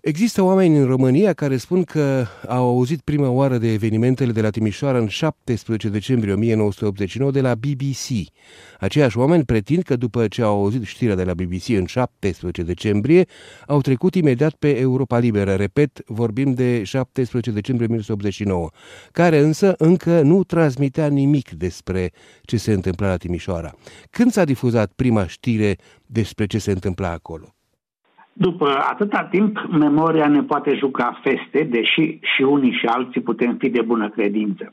Există oameni în România care spun că au auzit prima oară de evenimentele de la Timișoara în 17 decembrie 1989 de la BBC. Aceiași oameni pretind că după ce au auzit știrea de la BBC în 17 decembrie, au trecut imediat pe Europa Liberă. Repet, vorbim de 17 decembrie 1989, care însă încă nu transmitea nimic despre ce se întâmpla la Timișoara. Când s-a difuzat prima știre despre ce se întâmpla acolo? După atâta timp, memoria ne poate juca feste, deși și unii și alții putem fi de bună credință.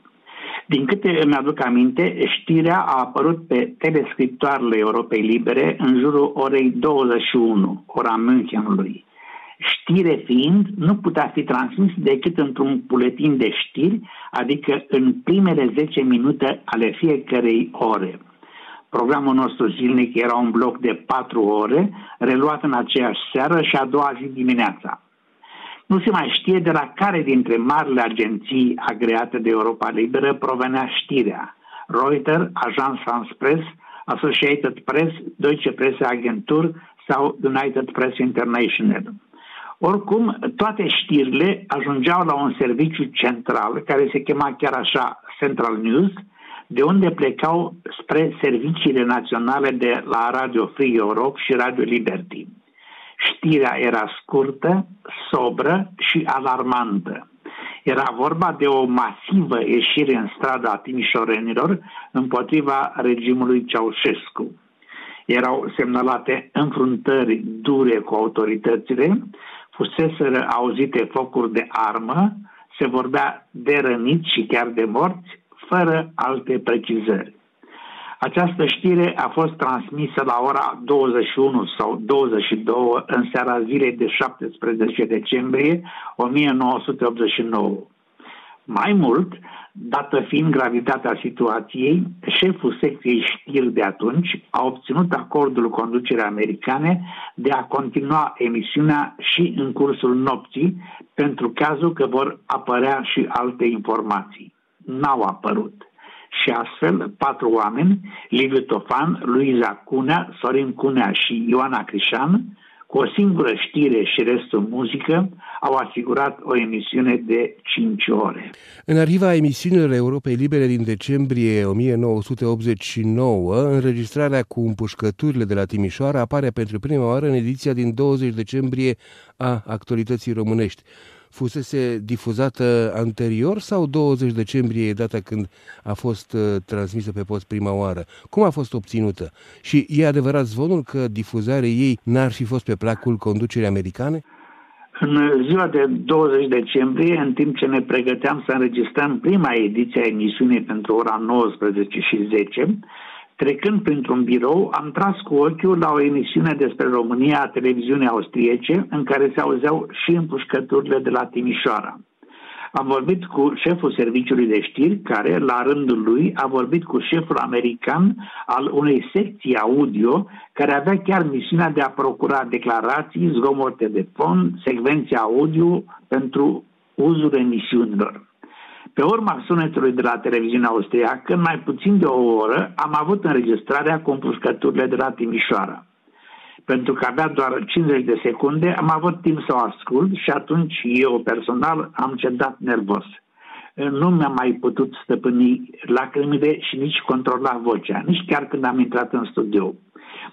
Din câte îmi aduc aminte, știrea a apărut pe telescriptoarele Europei Libere în jurul orei 21, ora Münchenului. Știre fiind, nu putea fi transmis decât într-un buletin de știri, adică în primele 10 minute ale fiecărei ore. Programul nostru zilnic era un bloc de patru ore, reluat în aceeași seară și a doua zi dimineața. Nu se mai știe de la care dintre marile agenții agreate de Europa Liberă provenea știrea. Reuters, Agence France Press, Associated Press, Deutsche Presse Agentur sau United Press International. Oricum, toate știrile ajungeau la un serviciu central, care se chema chiar așa Central News, de unde plecau spre serviciile naționale de la Radio Free Europe și Radio Liberty. Știrea era scurtă, sobră și alarmantă. Era vorba de o masivă ieșire în strada timișorenilor împotriva regimului Ceaușescu. Erau semnalate înfruntări dure cu autoritățile, fuseseră auzite focuri de armă, se vorbea de răniți și chiar de morți, fără alte precizări. Această știre a fost transmisă la ora 21 sau 22 în seara zilei de 17 decembrie 1989. Mai mult, dată fiind gravitatea situației, șeful secției știri de atunci a obținut acordul conducerii americane de a continua emisiunea și în cursul nopții, pentru cazul că vor apărea și alte informații n-au apărut. Și astfel, patru oameni, Liviu Tofan, Luiza Cunea, Sorin Cunea și Ioana Crișan, cu o singură știre și restul muzică, au asigurat o emisiune de 5 ore. În arhiva emisiunilor Europei Libere din decembrie 1989, înregistrarea cu împușcăturile de la Timișoara apare pentru prima oară în ediția din 20 decembrie a actualității românești fusese difuzată anterior sau 20 decembrie data când a fost uh, transmisă pe post prima oară? Cum a fost obținută? Și e adevărat zvonul că difuzarea ei n-ar fi fost pe placul conducerii americane? În ziua de 20 decembrie, în timp ce ne pregăteam să înregistrăm prima ediție a emisiunii pentru ora 19 și 10, Trecând printr-un birou, am tras cu ochiul la o emisiune despre România a televiziunii austriece, în care se auzeau și împușcăturile de la Timișoara. Am vorbit cu șeful serviciului de știri, care, la rândul lui, a vorbit cu șeful american al unei secții audio, care avea chiar misiunea de a procura declarații, zgomote de fond, secvențe audio pentru uzul emisiunilor. Pe urma sunetului de la televiziunea austriacă, în mai puțin de o oră, am avut înregistrarea cu împușcăturile de la Timișoara. Pentru că avea doar 50 de secunde, am avut timp să o ascult și atunci eu personal am cedat nervos. Nu mi-am mai putut stăpâni lacrimile și nici controla vocea, nici chiar când am intrat în studio.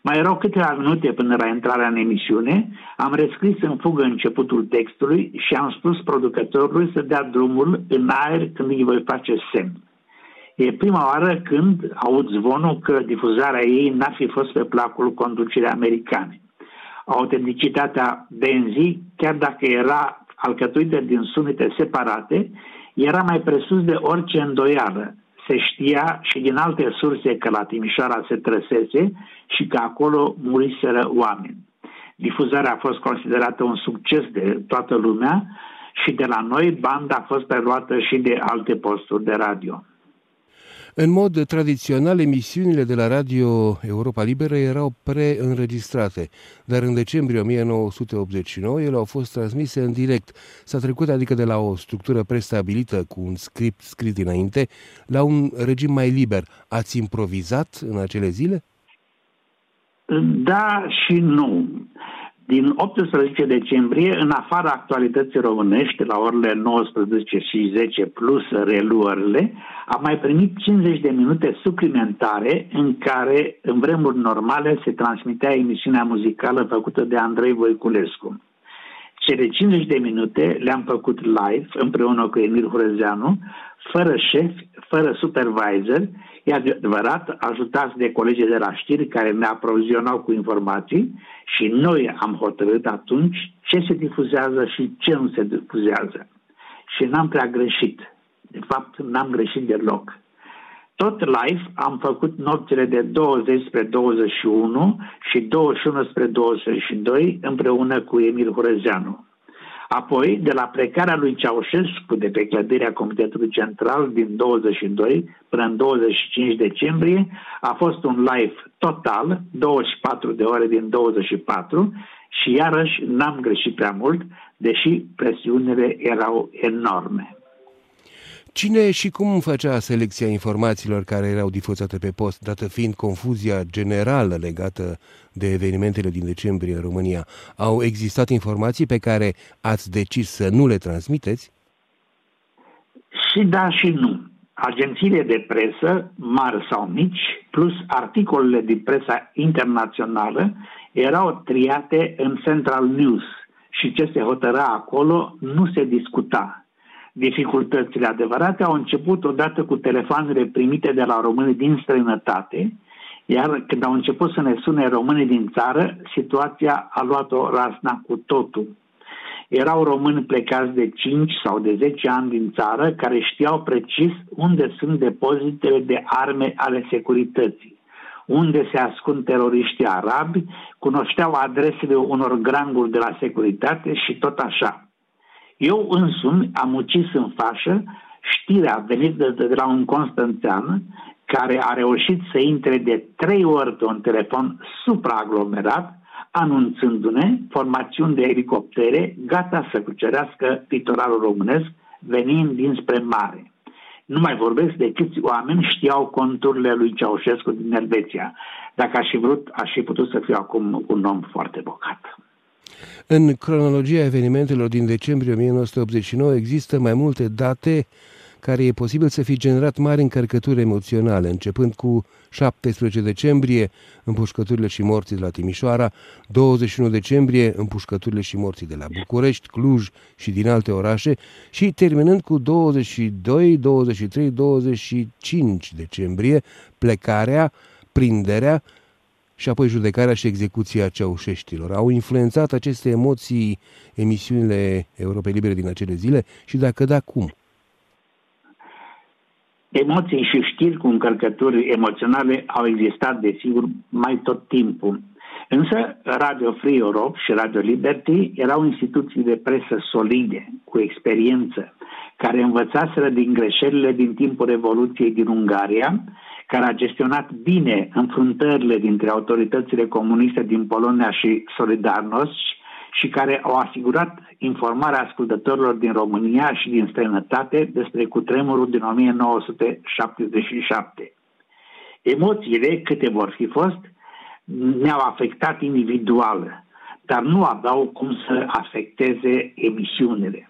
Mai erau câteva minute până la intrarea în emisiune, am rescris în fugă începutul textului și am spus producătorului să dea drumul în aer când îi voi face semn. E prima oară când aud zvonul că difuzarea ei n-ar fi fost pe placul conducerii americane. Autenticitatea benzii, chiar dacă era alcătuită din sunete separate, era mai presus de orice îndoială se știa și din alte surse că la Timișoara se trăsese și că acolo muriseră oameni. Difuzarea a fost considerată un succes de toată lumea și de la noi banda a fost preluată și de alte posturi de radio. În mod tradițional, emisiunile de la Radio Europa Liberă erau preînregistrate, dar în decembrie 1989 ele au fost transmise în direct. S-a trecut adică de la o structură prestabilită cu un script scris dinainte la un regim mai liber. Ați improvizat în acele zile? Da și nu. Din 18 decembrie, în afara actualității românești, la orele 19 și 10 plus reluările, am mai primit 50 de minute suplimentare în care, în vremuri normale, se transmitea emisiunea muzicală făcută de Andrei Voiculescu. Cele 50 de minute le-am făcut live împreună cu Emil Hurezeanu, fără șef, fără supervisor, e adevărat, ajutați de colegii de la știri care ne aprovizionau cu informații și noi am hotărât atunci ce se difuzează și ce nu se difuzează. Și n-am prea greșit. De fapt, n-am greșit deloc. Tot live am făcut nopțile de 20 spre 21 și 21 spre 22 împreună cu Emil Hurezeanu. Apoi, de la plecarea lui Ceaușescu de pe clădirea Comitetului Central din 22 până în 25 decembrie, a fost un live total, 24 de ore din 24 și iarăși n-am greșit prea mult, deși presiunile erau enorme. Cine și cum făcea selecția informațiilor care erau difuzate pe post, dată fiind confuzia generală legată de evenimentele din decembrie în România? Au existat informații pe care ați decis să nu le transmiteți? Și da și nu. Agențiile de presă, mari sau mici, plus articolele din presa internațională, erau triate în Central News și ce se hotăra acolo nu se discuta Dificultățile adevărate au început odată cu telefoanele primite de la români din străinătate, iar când au început să ne sune românii din țară, situația a luat-o rasna cu totul. Erau români plecați de 5 sau de 10 ani din țară care știau precis unde sunt depozitele de arme ale securității, unde se ascund teroriștii arabi, cunoșteau adresele unor granguri de la securitate și tot așa. Eu însumi am ucis în fașă știrea venită de, de la un constanțean care a reușit să intre de trei ori pe un telefon supraaglomerat, anunțându-ne formațiuni de elicoptere gata să cucerească litoralul românesc venind dinspre mare. Nu mai vorbesc de câți oameni știau conturile lui Ceaușescu din Elveția. Dacă aș fi vrut, aș fi putut să fiu acum un om foarte bogat. În cronologia evenimentelor din decembrie 1989 există mai multe date care e posibil să fi generat mari încărcături emoționale, începând cu 17 decembrie, împușcăturile și morții de la Timișoara, 21 decembrie, împușcăturile și morții de la București, Cluj și din alte orașe și terminând cu 22, 23, 25 decembrie, plecarea, prinderea și apoi judecarea și execuția ceaușeștilor. Au influențat aceste emoții emisiunile Europei Libere din acele zile și dacă da, cum? Emoții și știri cu încărcături emoționale au existat, desigur, mai tot timpul. Însă Radio Free Europe și Radio Liberty erau instituții de presă solide, cu experiență, care învățaseră din greșelile din timpul Revoluției din Ungaria care a gestionat bine înfruntările dintre autoritățile comuniste din Polonia și Solidarnosc și care au asigurat informarea ascultătorilor din România și din străinătate despre cutremurul din 1977. Emoțiile, câte vor fi fost, ne-au afectat individual, dar nu aveau cum să afecteze emisiunile.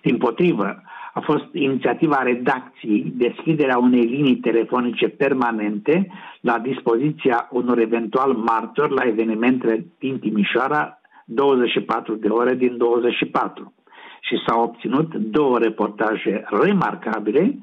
Din potrivă, a fost inițiativa redacției deschiderea unei linii telefonice permanente la dispoziția unor eventual martori la evenimentele din Timișoara 24 de ore din 24. Și s-au obținut două reportaje remarcabile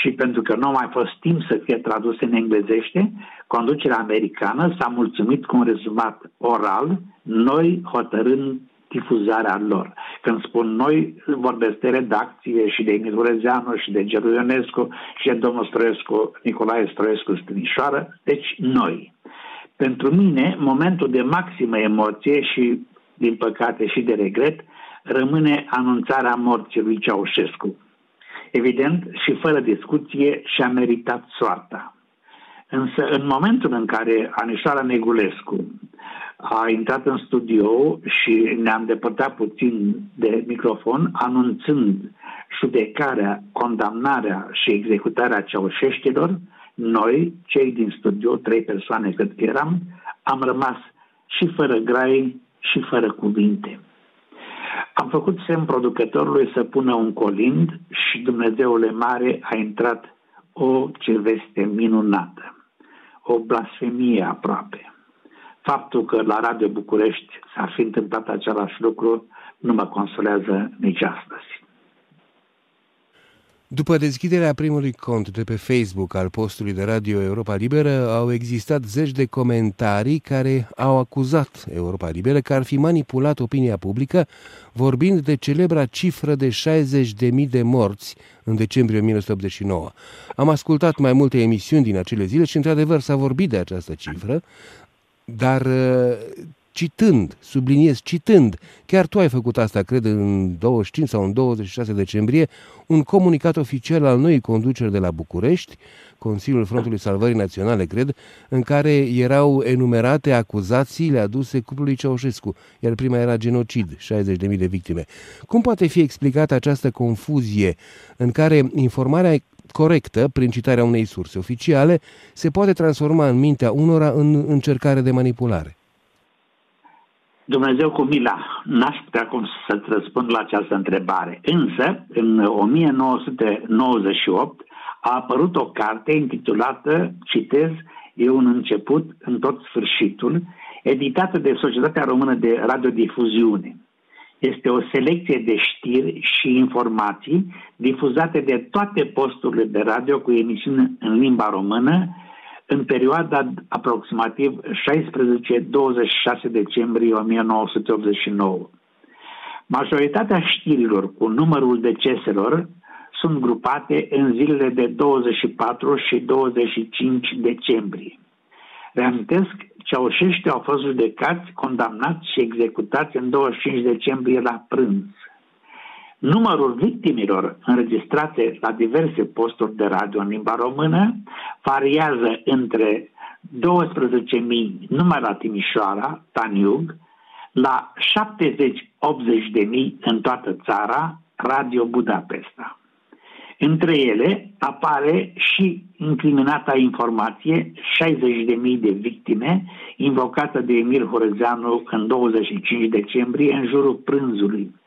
și pentru că nu a mai fost timp să fie traduse în englezește, conducerea americană s-a mulțumit cu un rezumat oral, noi hotărând difuzarea lor. Când spun noi, vorbesc de redacție și de Emil Urezeanu și de Geru Ionescu și de domnul Stroescu, Nicolae Stroescu Stinișoară, deci noi. Pentru mine, momentul de maximă emoție și, din păcate, și de regret, rămâne anunțarea morții lui Ceaușescu. Evident, și fără discuție, și-a meritat soarta. Însă, în momentul în care Anișoara Negulescu a intrat în studio și ne-a depărtat puțin de microfon, anunțând judecarea, condamnarea și executarea ceaușeștilor, noi, cei din studio, trei persoane cât eram, am rămas și fără grai și fără cuvinte. Am făcut semn producătorului să pună un colind și Dumnezeule Mare a intrat o ce veste minunată, o blasfemie aproape. Faptul că la Radio București s-ar fi întâmplat același lucru nu mă consolează nici astăzi. După deschiderea primului cont de pe Facebook al postului de Radio Europa Liberă, au existat zeci de comentarii care au acuzat Europa Liberă că ar fi manipulat opinia publică, vorbind de celebra cifră de 60.000 de morți în decembrie 1989. Am ascultat mai multe emisiuni din acele zile și, într-adevăr, s-a vorbit de această cifră, dar citând, subliniez, citând, chiar tu ai făcut asta, cred, în 25 sau în 26 decembrie, un comunicat oficial al noii conduceri de la București, Consiliul Frontului Salvării Naționale, cred, în care erau enumerate acuzațiile aduse cuplului Ceaușescu, iar prima era genocid, 60.000 de victime. Cum poate fi explicată această confuzie în care informarea corectă, prin citarea unei surse oficiale, se poate transforma în mintea unora în încercare de manipulare? Dumnezeu cu mila, n-aș putea cum să-ți răspund la această întrebare. Însă, în 1998 a apărut o carte intitulată, citez, E un început în tot sfârșitul, editată de Societatea Română de Radiodifuziune. Este o selecție de știri și informații difuzate de toate posturile de radio cu emisiune în limba română în perioada aproximativ 16-26 decembrie 1989. Majoritatea știrilor cu numărul deceselor sunt grupate în zilele de 24 și 25 decembrie. Reamintesc, ceaușești au fost judecați, condamnați și executați în 25 decembrie la prânz. Numărul victimilor înregistrate la diverse posturi de radio în limba română variază între 12.000 numai la Timișoara, Taniug, la 70-80.000 în toată țara, Radio Budapesta. Între ele apare și incriminata informație 60.000 de victime invocată de Emil Horezeanu în 25 decembrie în jurul prânzului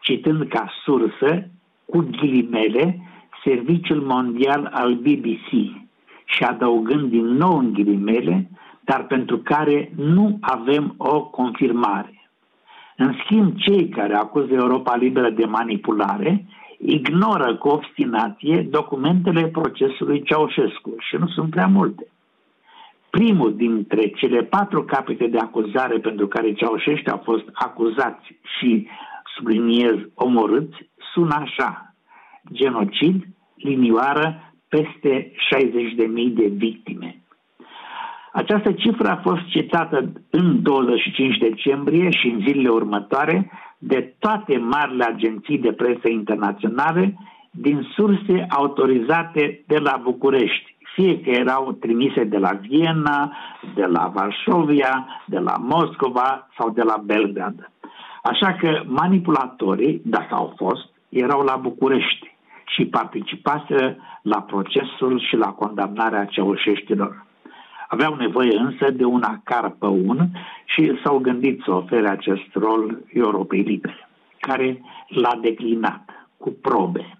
citând ca sursă, cu ghilimele, Serviciul Mondial al BBC și adăugând din nou în ghilimele, dar pentru care nu avem o confirmare. În schimb, cei care acuză Europa Liberă de manipulare ignoră cu obstinație documentele procesului Ceaușescu și nu sunt prea multe. Primul dintre cele patru capete de acuzare pentru care Ceaușești au fost acuzați și subliniez, omorâți, sună așa. Genocid, linioară, peste 60.000 de victime. Această cifră a fost citată în 25 decembrie și în zilele următoare de toate marile agenții de presă internaționale din surse autorizate de la București, fie că erau trimise de la Viena, de la Varșovia, de la Moscova sau de la Belgrad. Așa că manipulatorii, dacă au fost, erau la București și participaseră la procesul și la condamnarea ceaușeștilor. Aveau nevoie însă de un acar un și s-au gândit să ofere acest rol Europei Libere, care l-a declinat cu probe.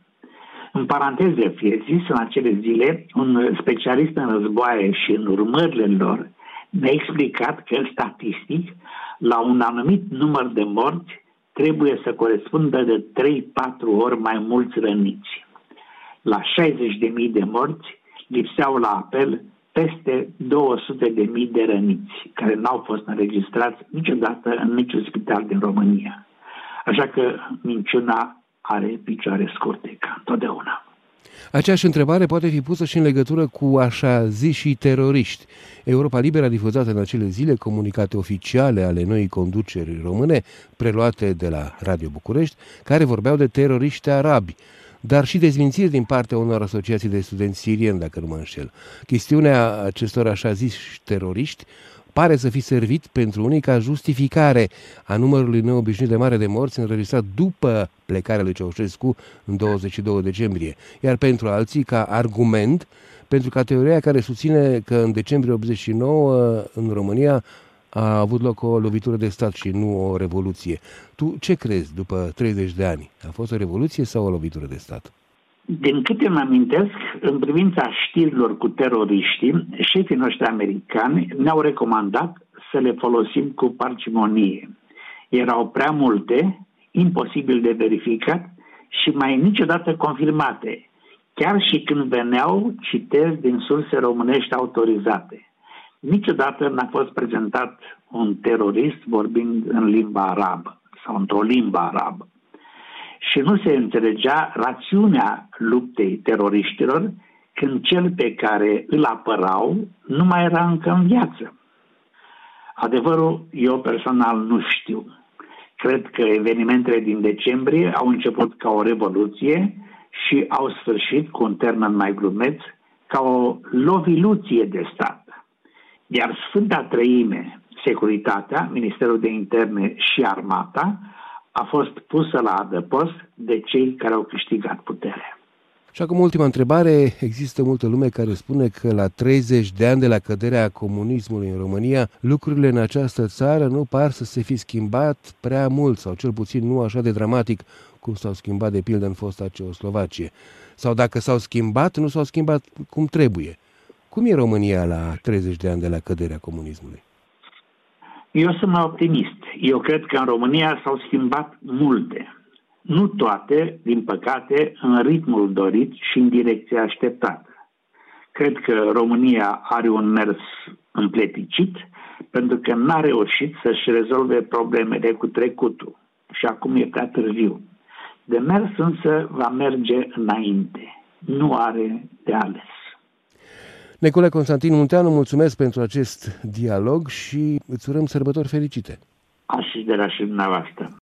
În paranteze fie zis, în acele zile, un specialist în războaie și în urmările lor ne-a explicat că, statistic, la un anumit număr de morți trebuie să corespundă de 3-4 ori mai mulți răniți. La 60.000 de morți lipseau la apel peste 200.000 de răniți, care n-au fost înregistrați niciodată în niciun spital din România. Așa că minciuna are picioare scurte, ca întotdeauna. Aceeași întrebare poate fi pusă și în legătură cu așa zi și teroriști. Europa Liberă a difuzat în acele zile comunicate oficiale ale noii conduceri române, preluate de la Radio București, care vorbeau de teroriști arabi dar și dezmințiri din partea unor asociații de studenți sirieni, dacă nu mă înșel. Chestiunea acestor așa zis teroriști pare să fi servit pentru unii ca justificare a numărului neobișnuit de mare de morți înregistrat după plecarea lui Ceaușescu în 22 decembrie, iar pentru alții ca argument pentru ca teoria care susține că în decembrie 89 în România a avut loc o lovitură de stat și nu o revoluție. Tu ce crezi după 30 de ani? A fost o revoluție sau o lovitură de stat? Din câte mă amintesc, în privința știrilor cu teroriștii, șefii noștri americani ne-au recomandat să le folosim cu parcimonie. Erau prea multe, imposibil de verificat și mai niciodată confirmate, chiar și când veneau citezi din surse românești autorizate. Niciodată n-a fost prezentat un terorist vorbind în limba arabă sau într-o limbă arabă. Și nu se înțelegea rațiunea luptei teroriștilor când cel pe care îl apărau nu mai era încă în viață. Adevărul, eu personal nu știu. Cred că evenimentele din decembrie au început ca o revoluție și au sfârșit, cu un termen mai glumeț, ca o loviluție de stat. Iar Sfânta Trăime, securitatea, Ministerul de Interne și Armata, a fost pusă la adăpost de cei care au câștigat puterea. Și acum ultima întrebare. Există multă lume care spune că la 30 de ani de la căderea comunismului în România, lucrurile în această țară nu par să se fi schimbat prea mult, sau cel puțin nu așa de dramatic cum s-au schimbat de pildă în fosta Ceoslovacie. Sau dacă s-au schimbat, nu s-au schimbat cum trebuie. Cum e România la 30 de ani de la căderea comunismului? Eu sunt optimist. Eu cred că în România s-au schimbat multe. Nu toate, din păcate, în ritmul dorit și în direcția așteptată. Cred că România are un mers împleticit pentru că n-a reușit să-și rezolve problemele cu trecutul și acum e prea târziu. De mers însă va merge înainte. Nu are de ales. Nicolae Constantin Munteanu, mulțumesc pentru acest dialog și îți urăm sărbători fericite. Așa de la și dumneavoastră.